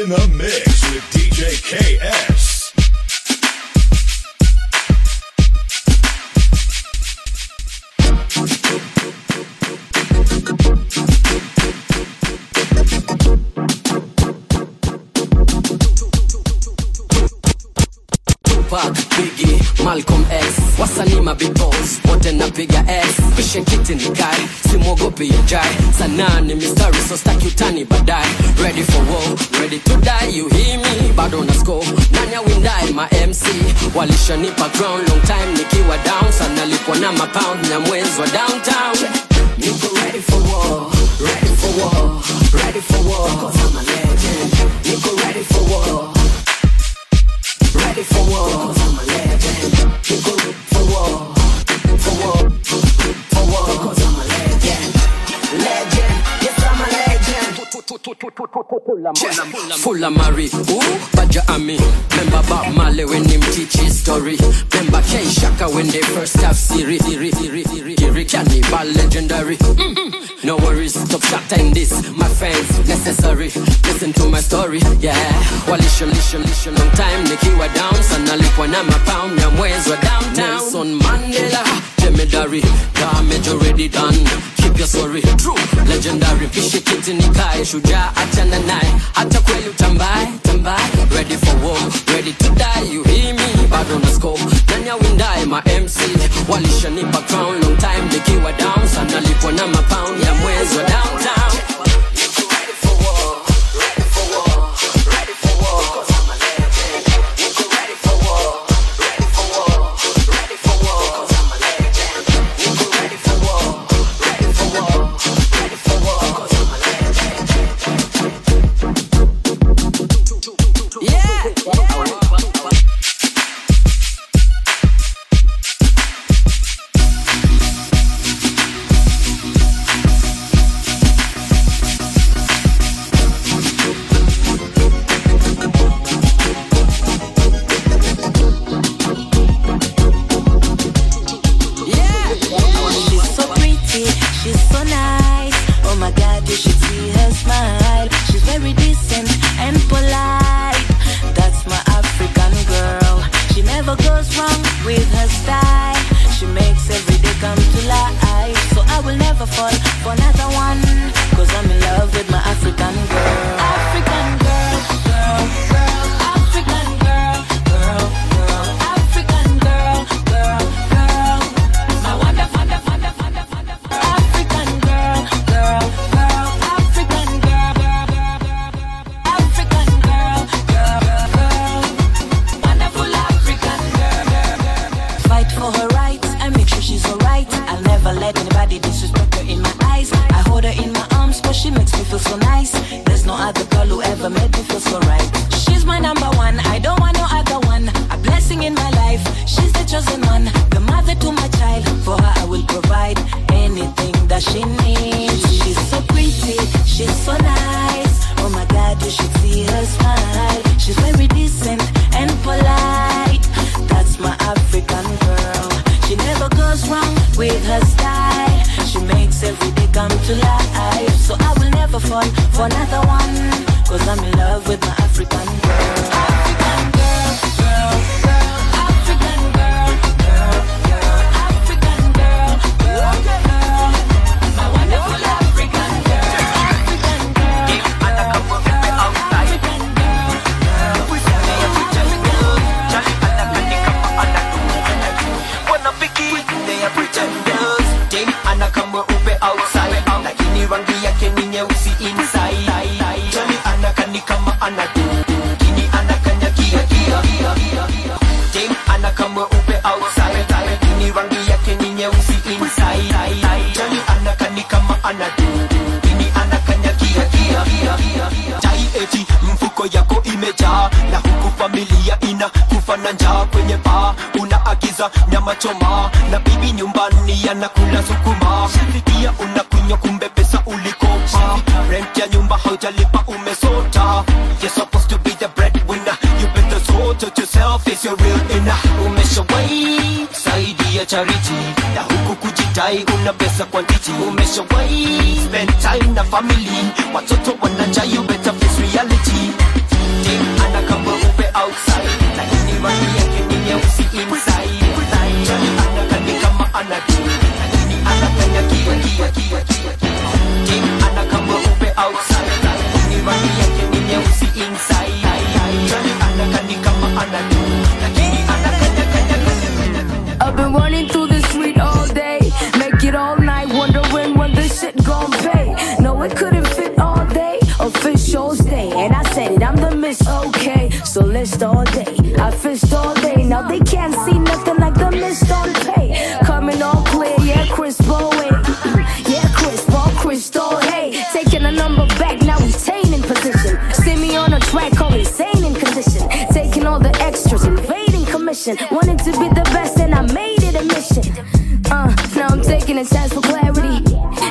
in the mix with DJ KS. Tupac, Biggie, Malcolm X, wasanii mabibos wote napiga S, pishe kiti nikae, simwogopi yajai, sanaa ni mistari so staki utani baadaye, ready for war, ready to die, you hear me, bado na score, nani awindai ma MC, walishanipa ground long time nikiwa down, sana lipwa na mapound na mwezi wa downtown, niko ready for war, ready for war, ready for war, cause I'm a legend, niko ready for war, ready for war. Cause I'm a legend. You wall. Full of Mary, ooh, Baja Ami. Remember Bob Marley when him teach his story. Remember K Shaka when they first have Siri, Siri, Siri, Siri, Siri, Cannibal, legendary. Mm-mm. No worries, stop shutting this, my fans, necessary. Listen to my story, yeah. Walisha, lisha, lisha, long time nikiwa down, sana lipwa na mapound ya mwezi wa downtown. Nelson Mandela, Jemedari, damage already done. Your story true, legendary. Pishe kiti nikae, shujaa achana naye, hata kweli utambaye, tambaye. Ready for war, ready to die, you hear me? Bado na scope, nani awindaye ma MC walishanipa crown long time nikiwa down, sana lipwa na mapound ya mwezi wa downtown. You should see her smile. She's very decent and polite. That's my African girl. She never goes wrong with her style. She makes every day come to life. So I will never fall for another African girl. She never goes wrong with her style. She makes every day come to life. So I will never fall for another one. Cause I'm in love with my African girl. Yake ni mfuko yako imejaa na huku familia ina kufa kwenye paa unaagiza nyama choma na bibi nyumbani anakula sukuma. Pia unakunywa ya nyumba haujalipa umesota. You're supposed to be the breadwinner. You better sort out yourself is your real inner. Umeshawai saidia charity Na huku kujitai una pesa kwa Umeshawai spend time na family Watoto wanaja you better face reality. Ding ana kama upe outside Na hini rangi yake ni nyeusi inside. Ana kani kama anadu Na hini anafanya kia kia kia kia. I've been running through the street all day, make it all night, wondering when this shit gon' pay. No, it couldn't fit all day, official stay. And I said it, I'm the miss, okay. So list all day, I fished all day. Now they can't see commission. Wanted to be the best, and I made it a mission. Uh, now I'm taking a chance for clarity.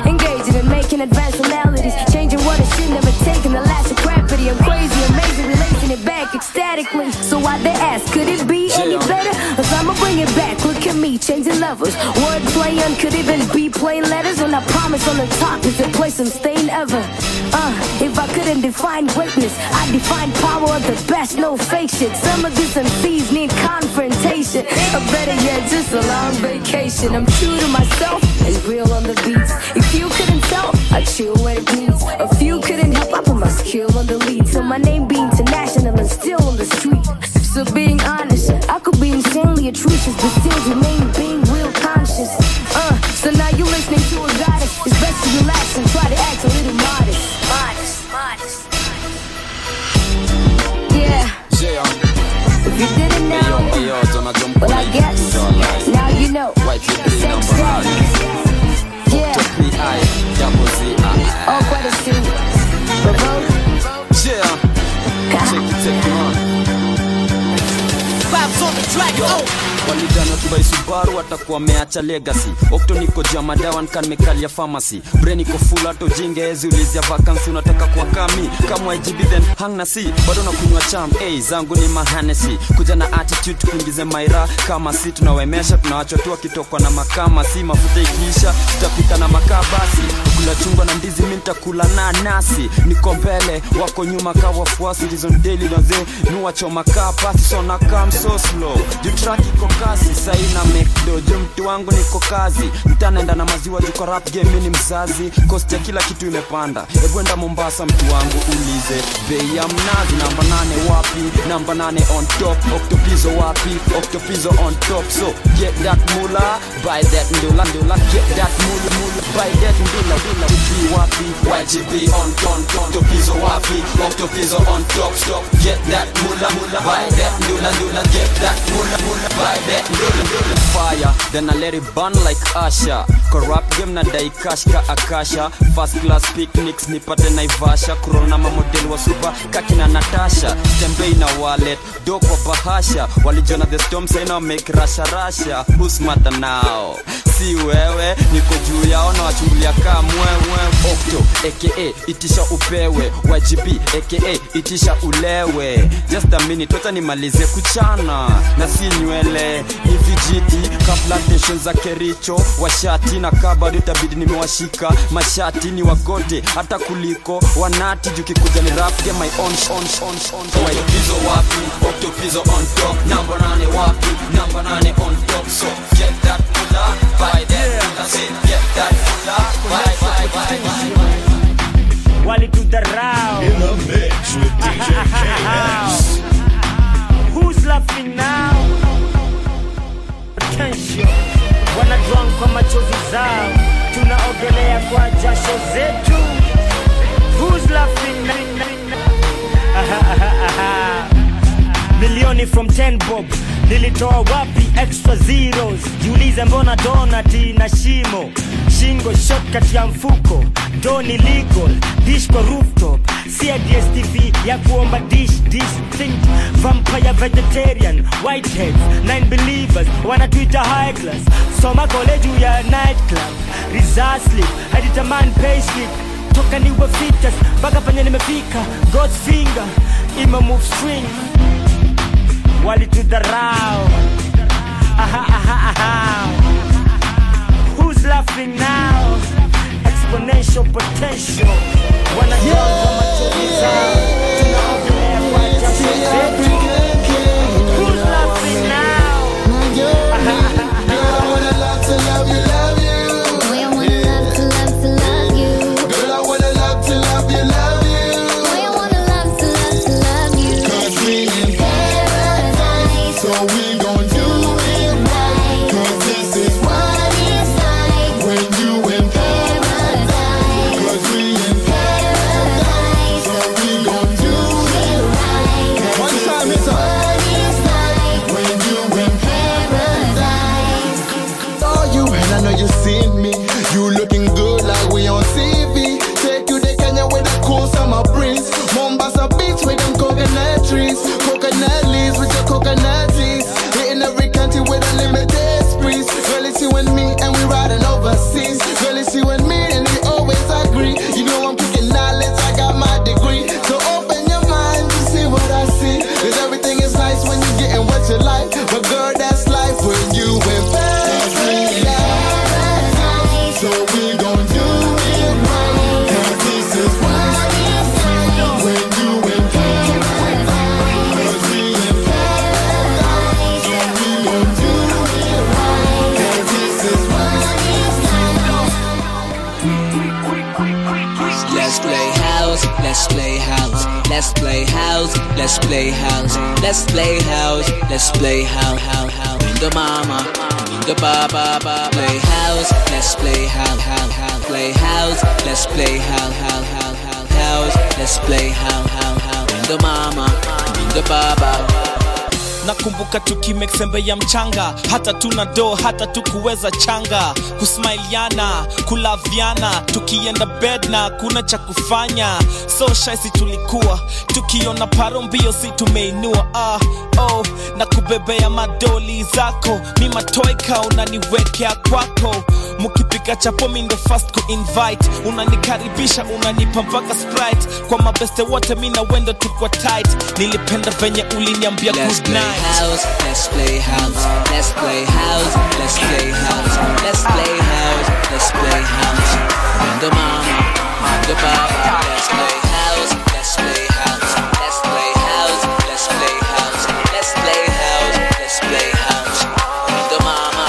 Engaging and making advanced melodies. Changing what it should never taken the last decrepity. I'm crazy, amazing, relating it back ecstatically. So why they ask, could it be any better? Cause I'ma bring it back. Look at me, changing levels. Wordplay and could even be plain letters. When I promise on the top is the place I'm staying ever. Uh, I define greatness, I'd define power of the best, no fake shit. Some of these MCs need confrontation. Or better yet, just a long vacation. I'm true to myself and real on the beats. If you couldn't tell, I chill when it needs. A few couldn't help, I put my skill on the lead. So my name be international and still on the street. So being honest, I could be insanely atrocious, but still Oh. Kibai subaru atakuwa wameacha legacy. Okto niko jamadawan kan mekalia pharmacy. Brain iko full hata jingeezi ulizia vacancy unataka kuwa kami. Kama igb then hang na si bado na kunywa cham hey, zangu ni mahanesi. Kuja na attitude tukuingize maira. Kama si tunawemesha tunawachwa tu wakitokwa na makama. Si mafuta ikiisha tutapika na makaa basi kula chungwa na ndizi mi nitakula na nasi. Niko mbele wako nyuma ka wafuasi ndizondeli naze nuwachoma kaa pasi sona kam so slow. Juu track iko kasi saina mekdo juu mtu wangu niko kazi? Mtanaenda na maziwa rap game ni mzazi. Kosti ya kila kitu imepanda. Ebwenda mombasa mtu wangu ulize. Bei ya mnazi namba nane wapi? Namba nane on top. Octopizo wapi? Octopizo on top. So get that mula buy that ndula ndula get that mula mula buy that ndula ndula wapi? YGB on ton octopizo wapi? Octopizo on top. Stop get that mula mula buy that ndula ndula get that mula mula buy that ndula fire then I let it burn like Asha corrupt game na dai akasha. First class picnics nipate naivasha kurona mamodel wa super kakina natasha. Tembei na wallet do kwa bahasha. Walijona the storm saina make rasha rasha who's mother now? Si wewe niko juu yao na wachungulia kaa mwewe okto aka itisha upewe. Wgb aka itisha ulewe. Just a minute wacha nimalize kuchana. Na si nywele ni vijiti kaplantation za kericho. Washati na kabado itabidi nimewashika. Mashati ni wagote hata kuliko. Wanati jukikuja ni rap my own on on on Octopizo wapi? Octopizo on top. Number nane wapi? Number nane on top. So get that mula buy that mula. Say get that mula buy buy buy buy. Walitudharau In the mix with DJ KS. Who's laughing now? Attention. Wanadrunk kwa machozi zao, tunaogelea kwa jasho zetu. Who's laughing now? Milioni from 10 bob. Nilitoa wapi extra zeros? Jiulize mbona donati na shimo? Shingo shot ya mfuko. Doni legal dish kwa rooftop. Sia ya kuomba dish distinct vampire vegetarian whiteheads nine believers. Wanatuita high class. Soma kole ya night club. Reserve haditaman payslip toka niwe fitas mpaka penye nimefika. God's finger ima move string walitudharau Aha, aha, aha. Who's laughing now? Exponential potential. Wanatoka machozi zao. Tunaogelea kwa jasho let's play house, let's play house, let's play house, house, house. The mama, the baba, ba. Play house, let's play house, how, how. Play house, let's play house, how, how, how. house. Let's play house, how house. The mama, the baba. nakumbuka tukimeksembe ya mchanga hata tuna do hata tukuweza changa kusmailiana kulaviana. Tukienda bed na kuna cha kufanya. So shaisi tulikuwa tukiona paro mbio si tumeinua. Ah, oh, na kubebea madoli zako. Mi matoika unaniwekea kwako. Mukipika chapo mi ndo fast kuinvite unanikaribisha unanipa mpaka sprite. Kwa mabeste wote mi na wendo tukwa tight. Nilipenda venye uliniambia Let's good play night. house, let's play house, let's play house, let's play house, let's play house, let's play house. And the mama, and the baba, let's play let's play house, let's play house, play play play mama,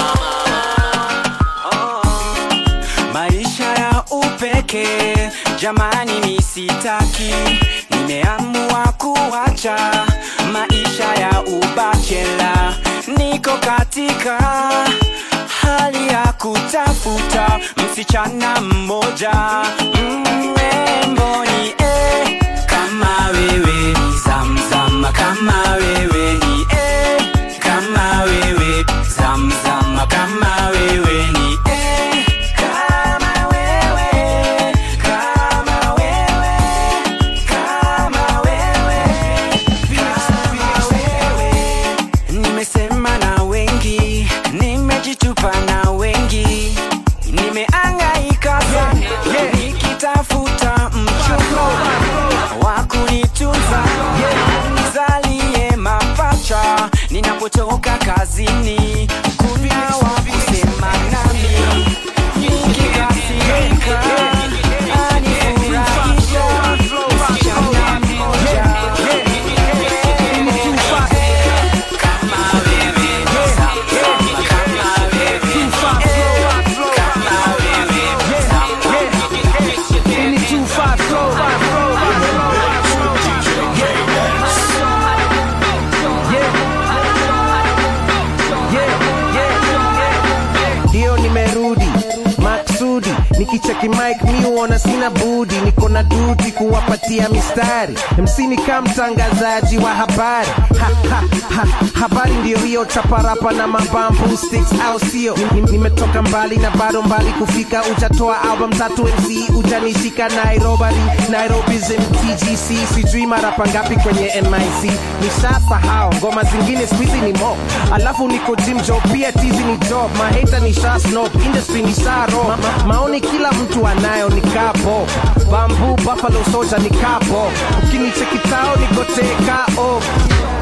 maisha ya upeke. Jamani misitaki nimeamua kuacha maisha ya ubachela niko katika hali ya kutafuta. Msichana mmoja. Mremboni eh, kama wewe ni zamzama kama wewe ni eh, kama wewe zamzama kama wewe ni eh, ninapotoka kazini sina budi niko na duti kuwapatia mistari. Msini kaa mtangazaji wa habari. Ha, ha, ha, habari ndio hiyo chaparapa na mabambu sticks au sio? Ni- ni- nimetoka mbali na bado mbali kufika. Ujatoa album tatu mc ujanishika nairobi nairobism tgc sijui marapa ngapi kwenye mic nishasahau ngoma zingine skuizi ni mo alafu niko jimjo pia tizi ni job. Maheta ni sha snob industry ni sharo ma, ma, maoni kila mtu anayo ni kapo. Bambu buffalo soja ni kapo ukinichekitao nikoteka oh. bado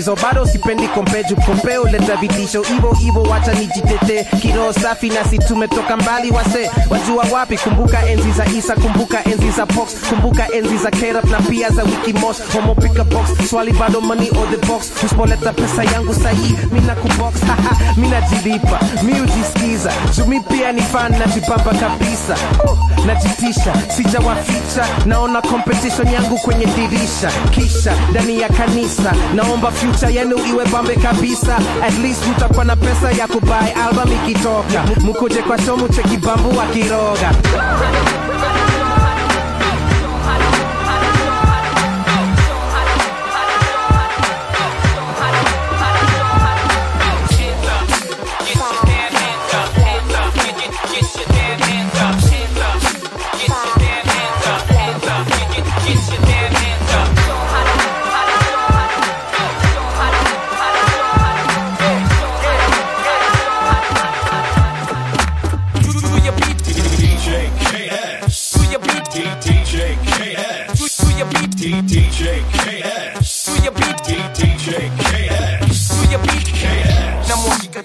hizo bado sipendi kompeju kompe uleta vitisho. Hivo hivo wacha nijitete. Kiroho safi nasi tumetoka mbali. Wase wajua wapi? Kumbuka enzi za isa kumbuka enzi za box kumbuka enzi za kerap na pia za wikimos homopika box swali bado money or the box. Usipoleta pesa yangu sahii mina kubox. Haha mina jilipa mi ujisikiza jumi pia ni fan najipamba kabisa. Oh, najitisha sijawaficha. Naona competition yangu kwenye dirisha. Kisha ndani ya kanisa naomba future yenu iwe bambe kabisa. At least mtakuwa na pesa ya kubai album ikitoka. Mkuje kwa show chekibambu wa wakiroga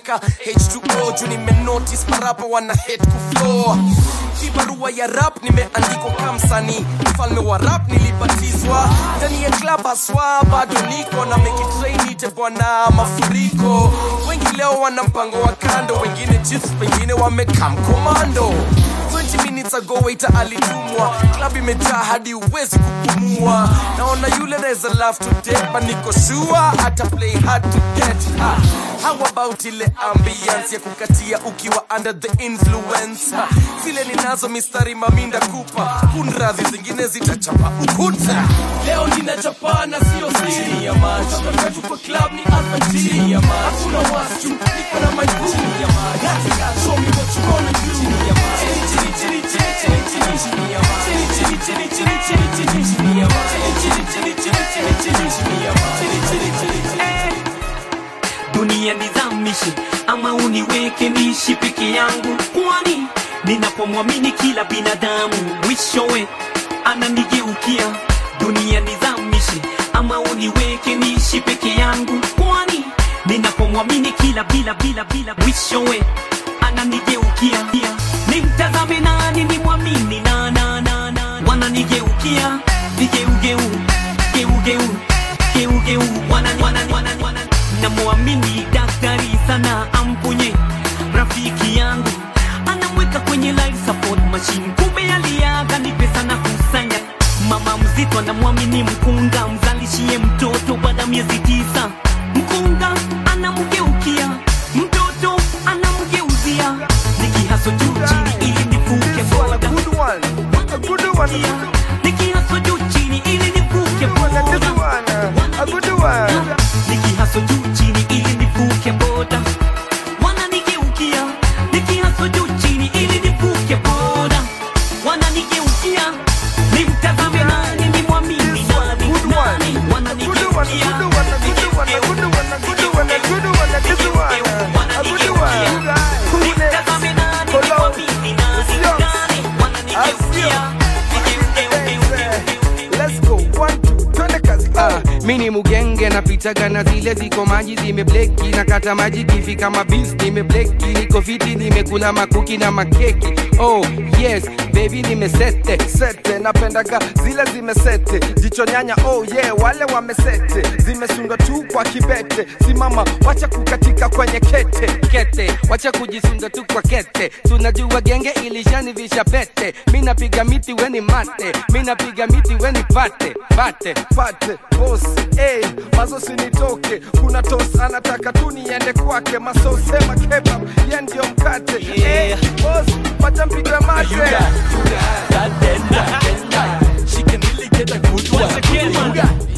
ka h2o juu nimenotice marapa wana hate kufloa kibarua ya rap nimeandikwa kamsani mfalme wa rap nilibatizwa. Ndani ya club haswa bado niko na mekitrainite bwana mafuriko. Wengi leo wana mpango wa kando wengine chips pengine wamekam komando 20 minutes ago waiter alitumwa. Club imejaa hadi uwezi kupumua. Naona yule naweza love to death but niko sure ata play hard to get ha. How about ile ambiance ya kukatia ukiwa under the influence zile ninazo mistari maminda kupa kunradhi zingine zitachapa ukuta leo ninachapana sio siri ya macho wakati kwa club ni alfajiri ya macho hakuna wasichu niko na chini ya macho show me what you wanna do chini ya macho chini chini chini chini chini chini ya macho chini chini chini chini chini chini ya macho chini chini chini chini chini chini ya macho chini chini chini chini dunia nizamishe ama uniweke niishi peke yangu. Kwani ninapomwamini kila binadamu mwishowe ananigeukia. Dunia nizamishe ama uniweke niishi peke yangu. Kwani ninapomwamini kila bila bila bila mwishowe ananigeukia. Nimtazame nani nimwamini na na na na. Wananigeukia vigeugeu geugeu geugeu wanani wanani wanani namwamini daktari sana amponye rafiki yangu. Anamweka kwenye life support machine. Kumbe aliaga ni pesa na kusanya. Mama mzito anamwamini mkunga mzalishie mtoto baada miezi tisa. Mkunga zile ziko maji zimebleki na kata maji kama mabis nimebleki niko fiti nimekula makuki na makeki. Oh yes baby nimesete sete napendaga zile zimesete jicho nyanya oh yeah wale wamesete. Zimesunga tu kwa kibete simama wacha kukatika kwenye kete. Kete wacha kujisunga tu kwa kete. Tunajua genge ilishanivisha pete. Mi napiga miti weni mate. Mi napiga miti weni pate. Pate. Pate bos hey, mazo sinitoke kuna tos anataka tu niende kwake. Masosema kebab ye ndio mkate. Hey, bos wacha mpigwe mate can really get a good one.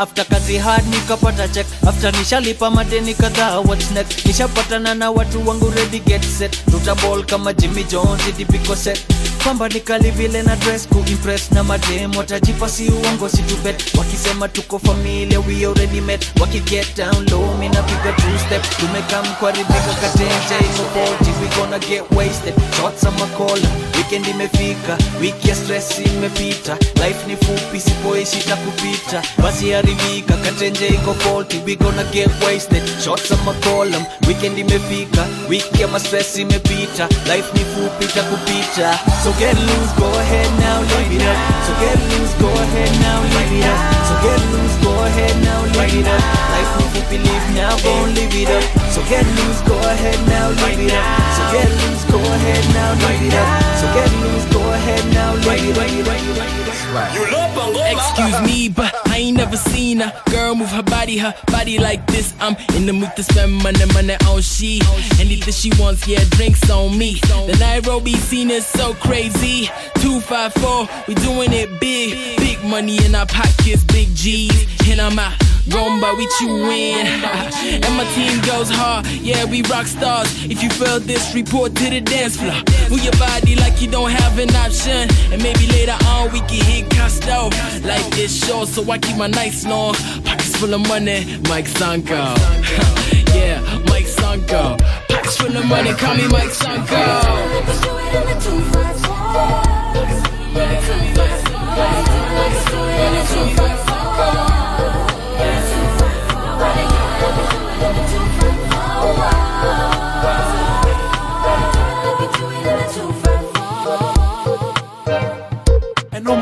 After kazi hard nikapata check after nishalipa madeni kadhaa what's nishapatana na watu wangu ready get set tutaball kama jimmy jones idipiko set kwamba nikali vile na dress kuimpress na madem watajipa si uongo si tubet, wakisema tuko familia we already met. Wakiget down low mi napiga two step. Tumekam kuharibika katenja katenje we gonna get wasted shots ama kola weekend imefika wiki ya stress imepita. Life ni fupi sipoishi takupita basi haribika katenja iko faulty we gonna get wasted shots ama column. Weekend imefika wiki ya stress imepita. Life ni fupi takupita so get loose go ahead now live it up. So get loose go ahead now live it up. So get loose go ahead now live it up. Life ni fupi live now go live it up. So get loose go ahead now live it up. So get loose go ahead now live it up. So get loose go ahead now live it up. Excuse me, but ain't never seen a girl move her body, her body like this. I'm in the mood to spend money, money on she. Anything she wants, yeah, drinks on me. The Nairobi scene is so crazy. 254, we doing it big. Big money in our pockets, big G's. And I'm out. Rumba, we chewin'. and my team goes hard, yeah, we rock stars. If you feel this, report to the dance floor. Move your body like you don't have an option. And maybe later on we can hit Costo. Life is short, so I keep my nights long. Pockets full of money, Mike Sanko. yeah, Mike Sanko. Pockets full of money, call me Mike Sanko. And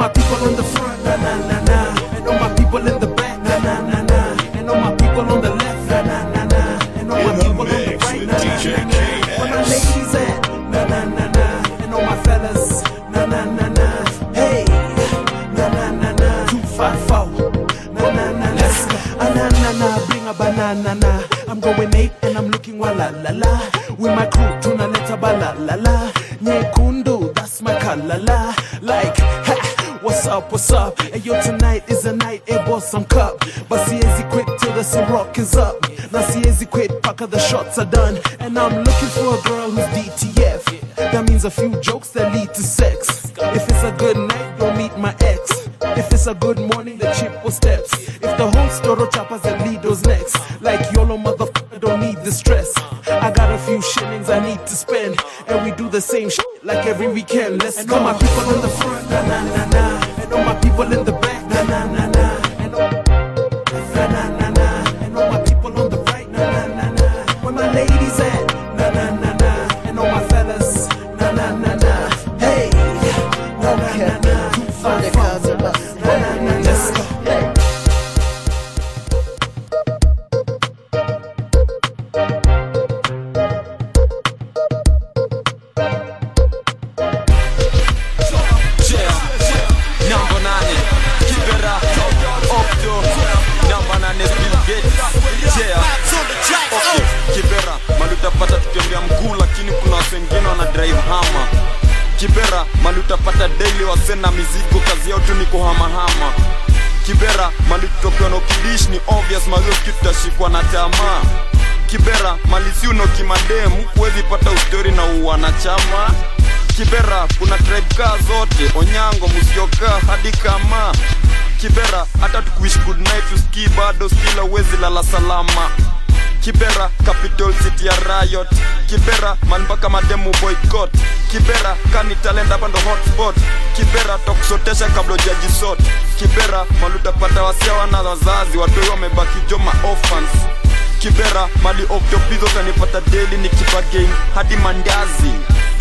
my people in the front, na na na na. And all my people in the back, na na na na. And all my people on the left, na na na na. And all my people on the right, na na na na. Daily wasena mizigo, kazi yao tu ni kuhamahama. Kibera, mali tutokiwa na ni obvious, mazio tutashikwa na tamaa. Kibera, mali si uno kimademu, huwezi pata ustori na uwanachama. Kibera kuna tribe zote, Onyango, Musyoka hadi kama Kibera, hata tukuishi good night usikii bado stila uwezi lala salama. Kibera, capital city ya riot. Kibera, manbaka mademu boycott. Kibera, kani talenda hapa ndo hotspot. Kibera, takusotesha kabla hujajisort. Kibera, malutapata wasia wana wazazi, watoi wamebaki joma orphans. Kibera, mali octopizo tanipata deli nikipa game hadi mandazi.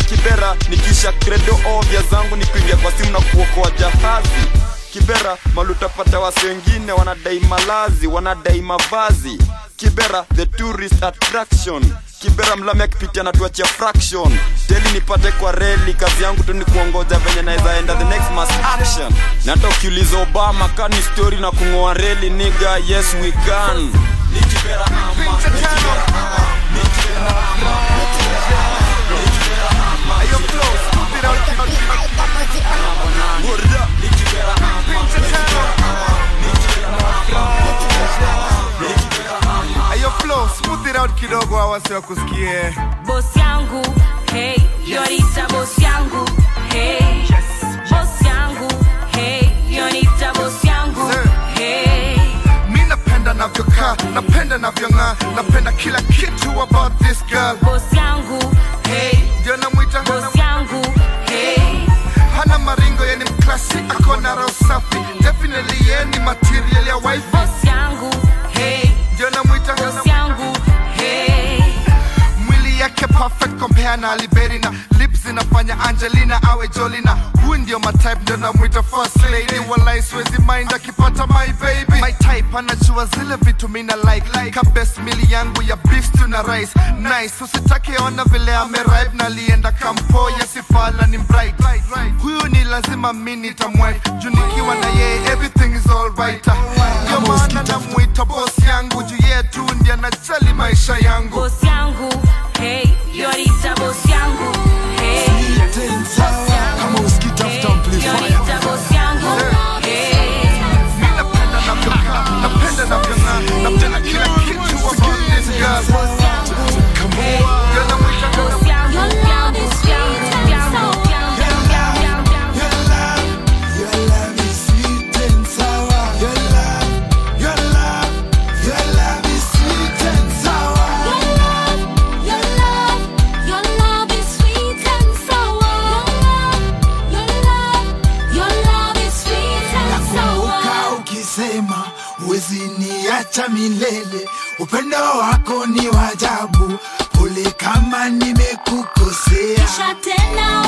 Kibera, nikisha kredo ovya zangu ni kuingia kwa simu na kuokoa jahazi. Kibera, malutapata wasi wengine wanadai malazi, wanadai mavazi. Kibera, the tourist attraction. Kibera, mlami akipitia na fraction. Deli nipate kwa reli, kazi yangu tu ni kuongoja venye naweza enda the next mass action. Na hata ukiuliza Obama kani story na kung'oa reli, nigga, yes we can. Ni ni Kibera ama. Ayo flow, smooth it out kidogo awasi wakusikie. boss yangu hey yonita boss yangu hey boss yangu hey yonita boss yangu hey Mi napenda navyokaa, napenda navyong'aa, napenda kila kitu about this girl. boss yangu hey Ndio namwita boss yangu hey hana maringo, yeni mklasi, ako na roho safi, definitely yeni material ya wife. yangu hey. Ndio namwita yangu hey yake perfect compare na Liberi na lips inafanya Angelina awe Jolina. Huyu ndio my type, ndio namwita first lady. Walai siwezi mind akipata my baby. My type anajua zile vitu mina like, like ka best meal yangu ya beef stew na rice. Nice, usitake ona vile ameripe na lienda kampo ya sifala ni bright. Huyu ni lazima mini nitamwife, juu nikiwa na yeye everything is alright. Ndio maana namwita boss yangu, juu yetu tu ndiye anajali maisha yangu. boss yangu hey yonita boss yangu hey you're the boss yangu Kama usikii tafuta amplifier. yonita boss yangu hey napenda navyong'aa, napenda navyong'aa, napenda kila kitu about this girl. Upendo wako ni wajabu, pole kama nimekukosea. Kisha tena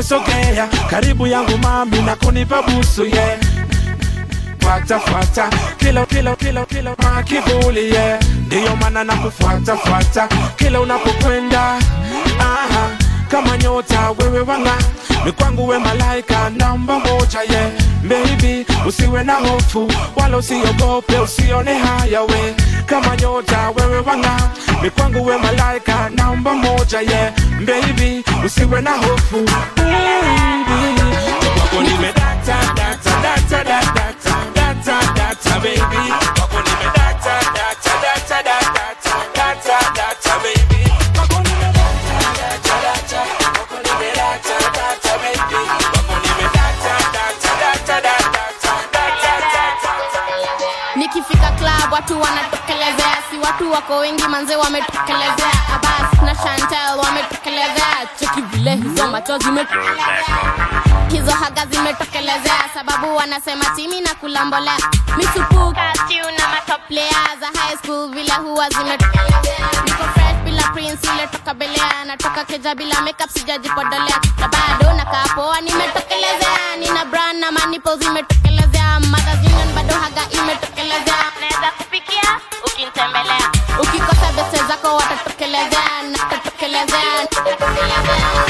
unavyosogea karibu yangu mami na kunipa busu yeah. fuata fuata kila kila kila kila makivuli yeah. ndiyo maana nakufuata fuata kila unapokwenda kama nyota wewe wanga ni we malaika namba moja ye yeah. baby usiwe na hofu wala usiogope usione haya we kama nyota wewe wanga. Kwangu we malaika namba moja ye yeah. baby usiwe na hofu. Baby kwako nimedata data data data data data baby wako wengi manze wametokelezea abas na chantel wametokelezea cheki vile hizo macho hizo haga zimetokelezea sababu wanasema timi na kulambolea misupuka stiu matoplea za high school vile huwa zimetokelezea bila prince ile toka belea keja bila makeup sijajipodolea na bado nakaa poa nimetokelezea. Nina brand na manipo zimetokelezea Mothers Union bado haga imetokelezea. Naweza kupikia ukinitembelea ukikosa bese zako watatokelezea. Natatokelezea tawapokea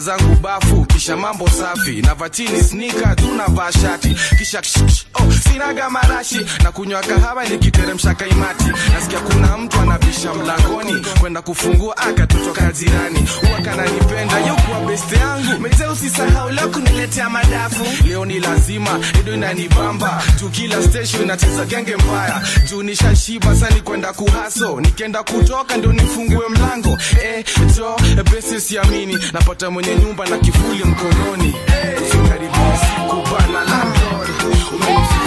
zangu bafu, kisha mambo safi, na vatini snika, tunavaa shati. Kisha ksh, ksh, sinaga marashi. Na kunywa kahawa nikiteremsha kaimati. Nasikia kuna mtu anabisha mlangoni. Kwenda kufungua, akatotoka jirani, huwa yukuwa beste yangu. Meze, usisahau leo kuniletea madafu. Leo ni lazima ido inanibamba. Juu station inacheza genge mbaya. Juu nishashiba sani kwenda kuhaso, nikienda kutoka ndio nifungue mlango. Eh, jo besi, siamini. Napata mwenye nyumba na kifuli mkononi. Eh, karibu usiku bana landlord. Umenifunga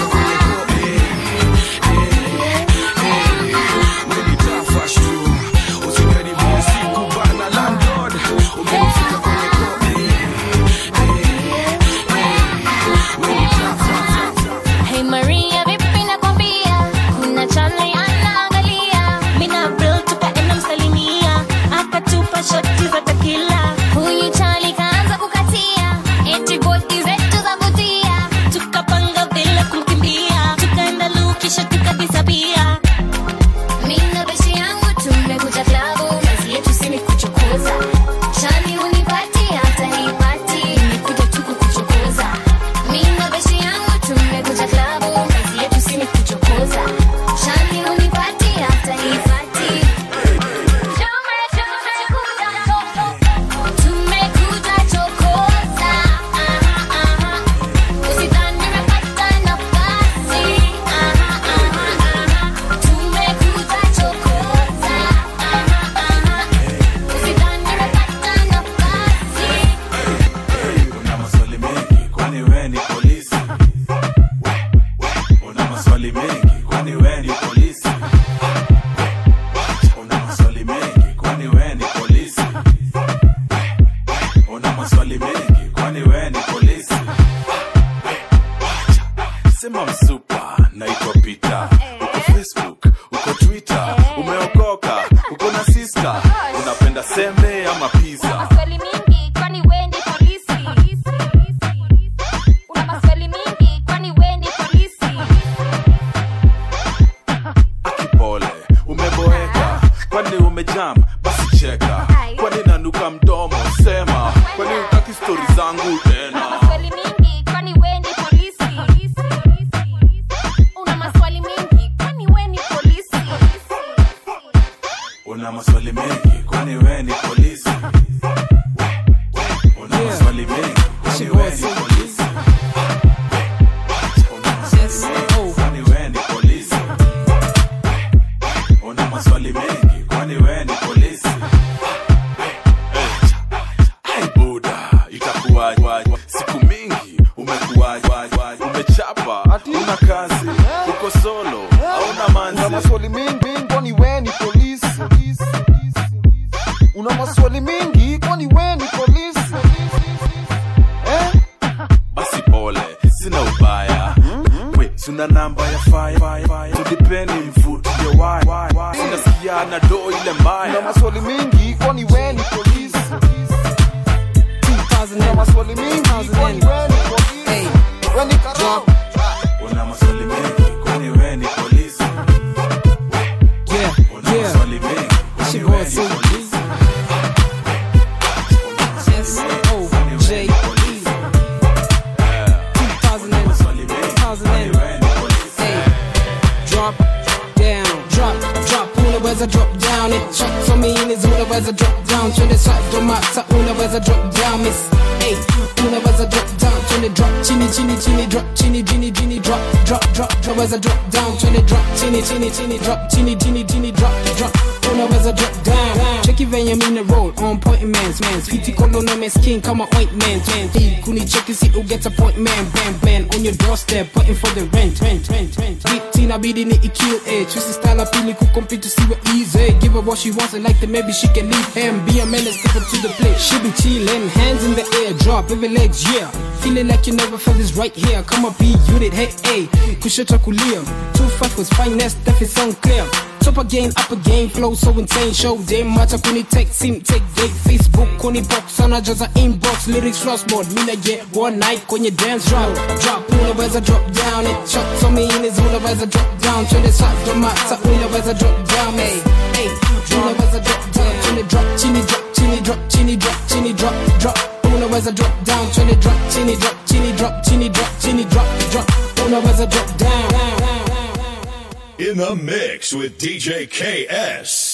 drop down Twende side mata unaweza drop down Miss. Hey, unaweza drop down Twende drop chini chini chini drop chini chini chini drop drop drop Unaweza drop down Twende drop chini chini chini drop chini chini chini drop drop Unaweza drop down. Cheki venye mina roll on point mans mans. Fiti kolona mes king. On ointment man Hey, kuni who gets a point man? Bam bam. On your doorstep waiting for the rent rent rent rent. Beat inabidi ni ikill eh Choose style ya to kucompete siwe easy Give her what she wants. And like that maybe she can leave him. Be a menace step up to the plate. She be chillin' hands in the air. Drop every legs yeah. Feeling like you never felt this right here. Come up be unit hey hey. Kushoto kulia Two five was finest that is unclear Top again, up again, flow so insane Show them mata kuni take sim, take date Facebook kuni box, anajaza inbox Lyrics frostboard, mina get one night kwenye dance drop Drop, unaweza drop down. It Shots on me in is unaweza drop down. Twende side mata, unaweza drop down. Hey, hey, unaweza drop down. Twende drop, chini drop, chini drop, chini drop, chini drop, drop. Unaweza drop down, twende drop, chini drop, chini drop, chini drop, chini drop, drop. Unaweza drop down In the mix with DJ KS.